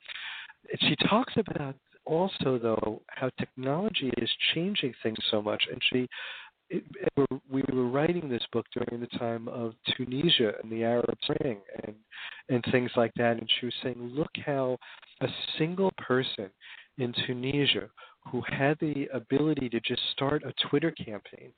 Speaker 5: She talks about also though how technology is changing things so much, and she. It, we were writing this book during the time of Tunisia and the Arab Spring and and things like that, and she was saying, look how a single person in Tunisia who had the ability to just start a Twitter campaign,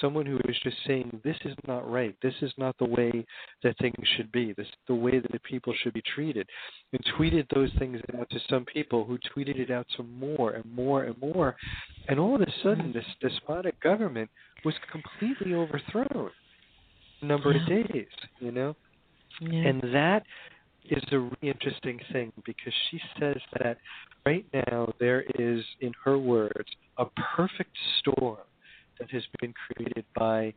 Speaker 5: someone who was just saying, This is not right, this is not the way that things should be, this is the way that the people should be treated, and tweeted those things out to some people who tweeted it out to more and more and more. And all of a sudden, this despotic government was completely overthrown a number of days, you know?
Speaker 3: Yeah.
Speaker 5: And that is a really interesting thing because she says that right now there is, in her words, a perfect storm that has been created by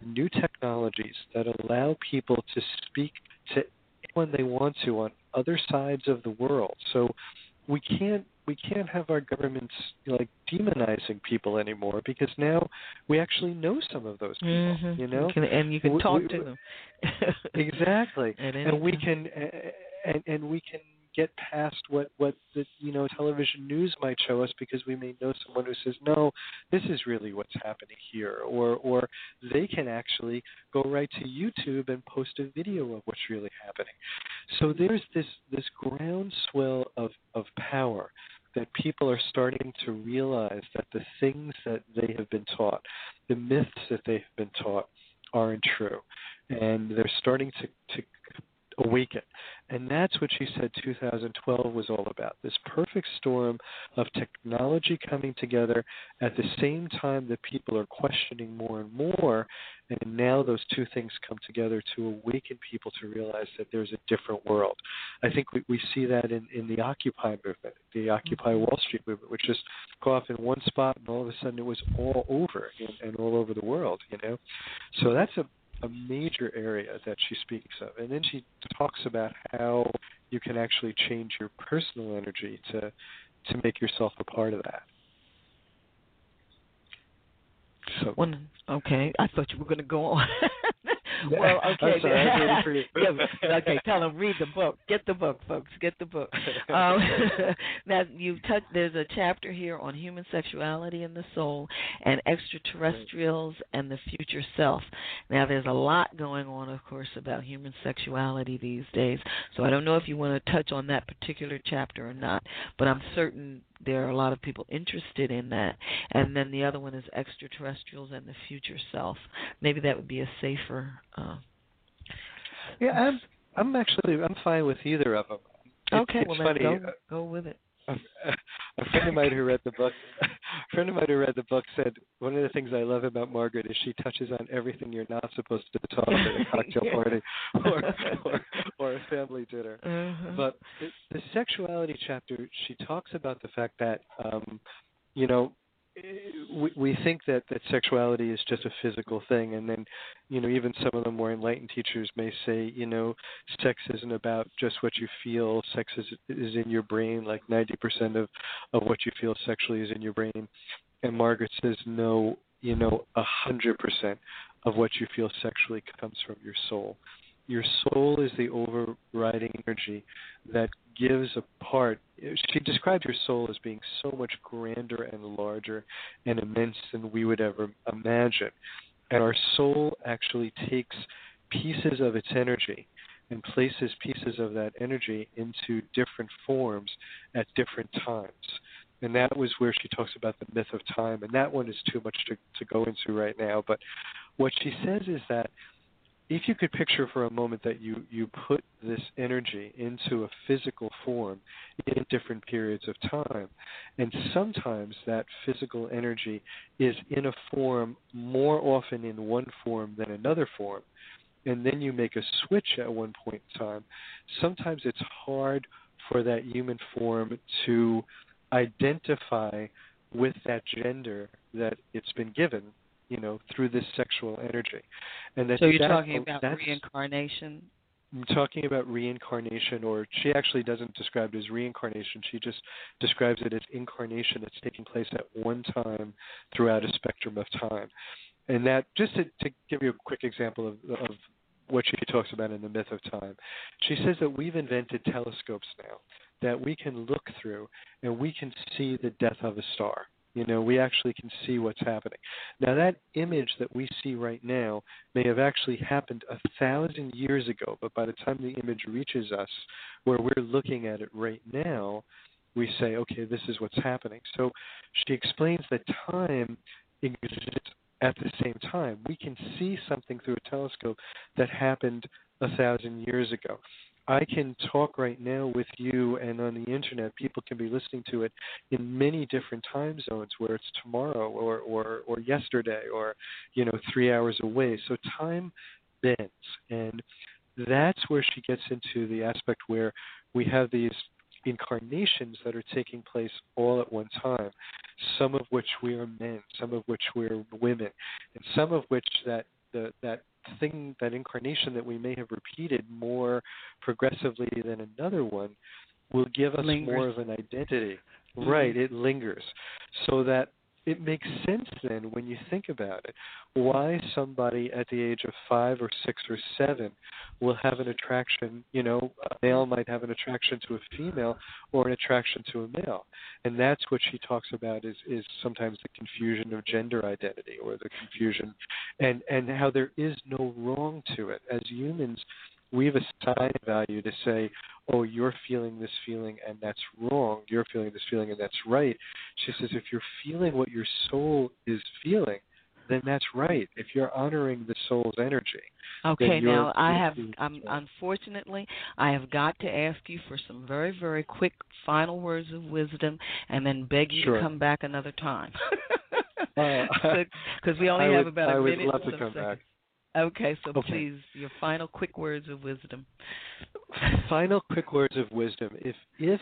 Speaker 5: the new technologies that allow people to speak to anyone they want to on other sides of the world. So we can't we can't have our governments like demonizing people anymore because now we actually know some of those people.
Speaker 3: Mm-hmm.
Speaker 5: You know,
Speaker 3: you can, and you can
Speaker 5: we,
Speaker 3: talk
Speaker 5: we,
Speaker 3: to them. [LAUGHS]
Speaker 5: exactly, [LAUGHS]
Speaker 3: and
Speaker 5: we can and and we can get past what what the you know television news might show us because we may know someone who says no this is really what's happening here or or they can actually go right to YouTube and post a video of what's really happening. So there's this this groundswell of of power that people are starting to realize that the things that they have been taught the myths that they have been taught aren't true. And they're starting to to awaken. And that's what she said 2012 was all about this perfect storm of technology coming together at the same time that people are questioning more and more. And now those two things come together to awaken people to realize that there's a different world. I think we, we see that in, in the Occupy movement, the Occupy mm-hmm. Wall Street movement, which just go off in one spot and all of a sudden it was all over and, and all over the world, you know. So that's a a major area that she speaks of. And then she talks about how you can actually change your personal energy to to make yourself a part of that.
Speaker 3: So, well, okay, I thought you were going to go on. [LAUGHS] [LAUGHS] well, okay.
Speaker 5: Sorry, [LAUGHS]
Speaker 3: yeah, okay, tell them read the book. Get the book, folks. Get the book. [LAUGHS] Um, now you touch. There's a chapter here on human sexuality and the soul, and extraterrestrials and the future self. Now there's a lot going on, of course, about human sexuality these days. So I don't know if you want to touch on that particular chapter or not, but I'm certain there are a lot of people interested in that. And then the other one is extraterrestrials and the future self. Maybe that would be a safer. Uh,
Speaker 5: yeah, I'm I'm actually I'm fine with either of them.
Speaker 3: Okay,
Speaker 5: it's
Speaker 3: well
Speaker 5: funny.
Speaker 3: go, go with it.
Speaker 5: A, a friend of mine who read the book, a friend of mine who read the book said one of the things I love about Margaret is she touches on everything you're not supposed to talk about at a cocktail [LAUGHS] party or, or or a family dinner.
Speaker 3: Uh-huh.
Speaker 5: But the, the sexuality chapter, she talks about the fact that um, you know we, we think that that sexuality is just a physical thing, and then, you know, even some of the more enlightened teachers may say, you know, sex isn't about just what you feel. Sex is is in your brain. Like ninety percent of of what you feel sexually is in your brain. And Margaret says, no, you know, a hundred percent of what you feel sexually comes from your soul. Your soul is the overriding energy that gives a part. She described your soul as being so much grander and larger and immense than we would ever imagine. And our soul actually takes pieces of its energy and places pieces of that energy into different forms at different times. And that was where she talks about the myth of time. And that one is too much to, to go into right now. But what she says is that if you could picture for a moment that you, you put this energy into a physical form in different periods of time, and sometimes that physical energy is in a form more often in one form than another form, and then you make a switch at one point in time, sometimes it's hard for that human form to identify with that gender that it's been given you know, through this sexual energy. And that
Speaker 3: so you're
Speaker 5: that,
Speaker 3: talking oh, about
Speaker 5: that's,
Speaker 3: reincarnation.
Speaker 5: I'm talking about reincarnation, or she actually doesn't describe it as reincarnation. She just describes it as incarnation that's taking place at one time throughout a spectrum of time. And that, just to, to give you a quick example of, of what she talks about in the myth of time, she says that we've invented telescopes now that we can look through and we can see the death of a star. You know, we actually can see what's happening. Now, that image that we see right now may have actually happened a thousand years ago, but by the time the image reaches us, where we're looking at it right now, we say, okay, this is what's happening. So she explains that time exists at the same time. We can see something through a telescope that happened a thousand years ago. I can talk right now with you, and on the internet, people can be listening to it in many different time zones, where it's tomorrow or or or yesterday or you know three hours away. So time bends, and that's where she gets into the aspect where we have these incarnations that are taking place all at one time, some of which we are men, some of which we're women, and some of which that the, that thing, that incarnation that we may have repeated more progressively than another one, will give us
Speaker 3: lingers.
Speaker 5: more of an identity.
Speaker 3: Mm-hmm.
Speaker 5: Right, it lingers. So that it makes sense then when you think about it why somebody at the age of five or six or seven will have an attraction you know a male might have an attraction to a female or an attraction to a male. And that's what she talks about is is sometimes the confusion of gender identity or the confusion and and how there is no wrong to it. As humans we've assigned value to say, oh, you're feeling this feeling and that's wrong. You're feeling this feeling and that's right. She says, if you're feeling what your soul is feeling, then that's right. If you're honoring the soul's energy.
Speaker 3: Okay, now I have
Speaker 5: fulfilled.
Speaker 3: unfortunately I have got to ask you for some very very quick final words of wisdom and then beg you
Speaker 5: Sure.
Speaker 3: to come back another time.
Speaker 5: Uh, [LAUGHS]
Speaker 3: Because we [LAUGHS] only
Speaker 5: I
Speaker 3: have
Speaker 5: would-
Speaker 3: about a
Speaker 5: I would love to come back.
Speaker 3: Okay, so
Speaker 5: Okay.
Speaker 3: please, your final quick words of wisdom.
Speaker 5: Final quick words of wisdom. If if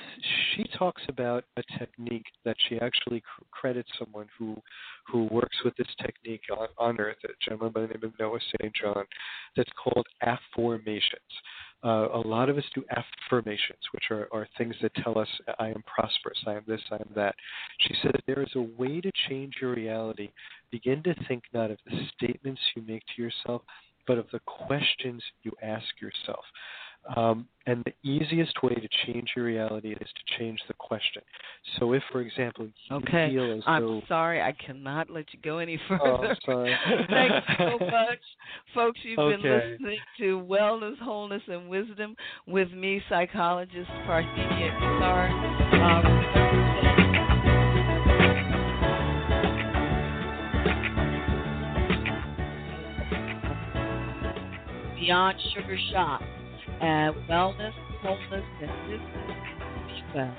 Speaker 5: she talks about a technique that she actually cr- credits someone who who works with this technique on, on Earth, a gentleman by the name of Noah St. John, that's called Afformations. Uh, a lot of us do affirmations, which are, are things that tell us, I am prosperous, I am this, I am that. She said, there is a way to change your reality, begin to think not of the statements you make to yourself, but of the questions you ask yourself. Um, and the easiest way to change your reality is to change the question. So, if, for example, you
Speaker 3: Okay,
Speaker 5: feel as
Speaker 3: I'm
Speaker 5: though
Speaker 3: sorry, I cannot let you go any further.
Speaker 5: Oh, I'm sorry. [LAUGHS]
Speaker 3: Thank you so [LAUGHS] much, folks. You've been listening to Wellness, Wholeness, and Wisdom with me, psychologist Parthenia Izzard. Um, Beyond Sugar Shop at Wellness, Wholeness, and Wisdom. Be well.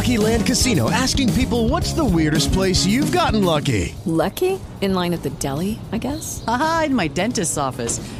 Speaker 6: Lucky Land Casino asking people what's the weirdest place you've gotten lucky?
Speaker 7: Lucky? In line at the deli, I guess?
Speaker 8: Aha, in my dentist's office.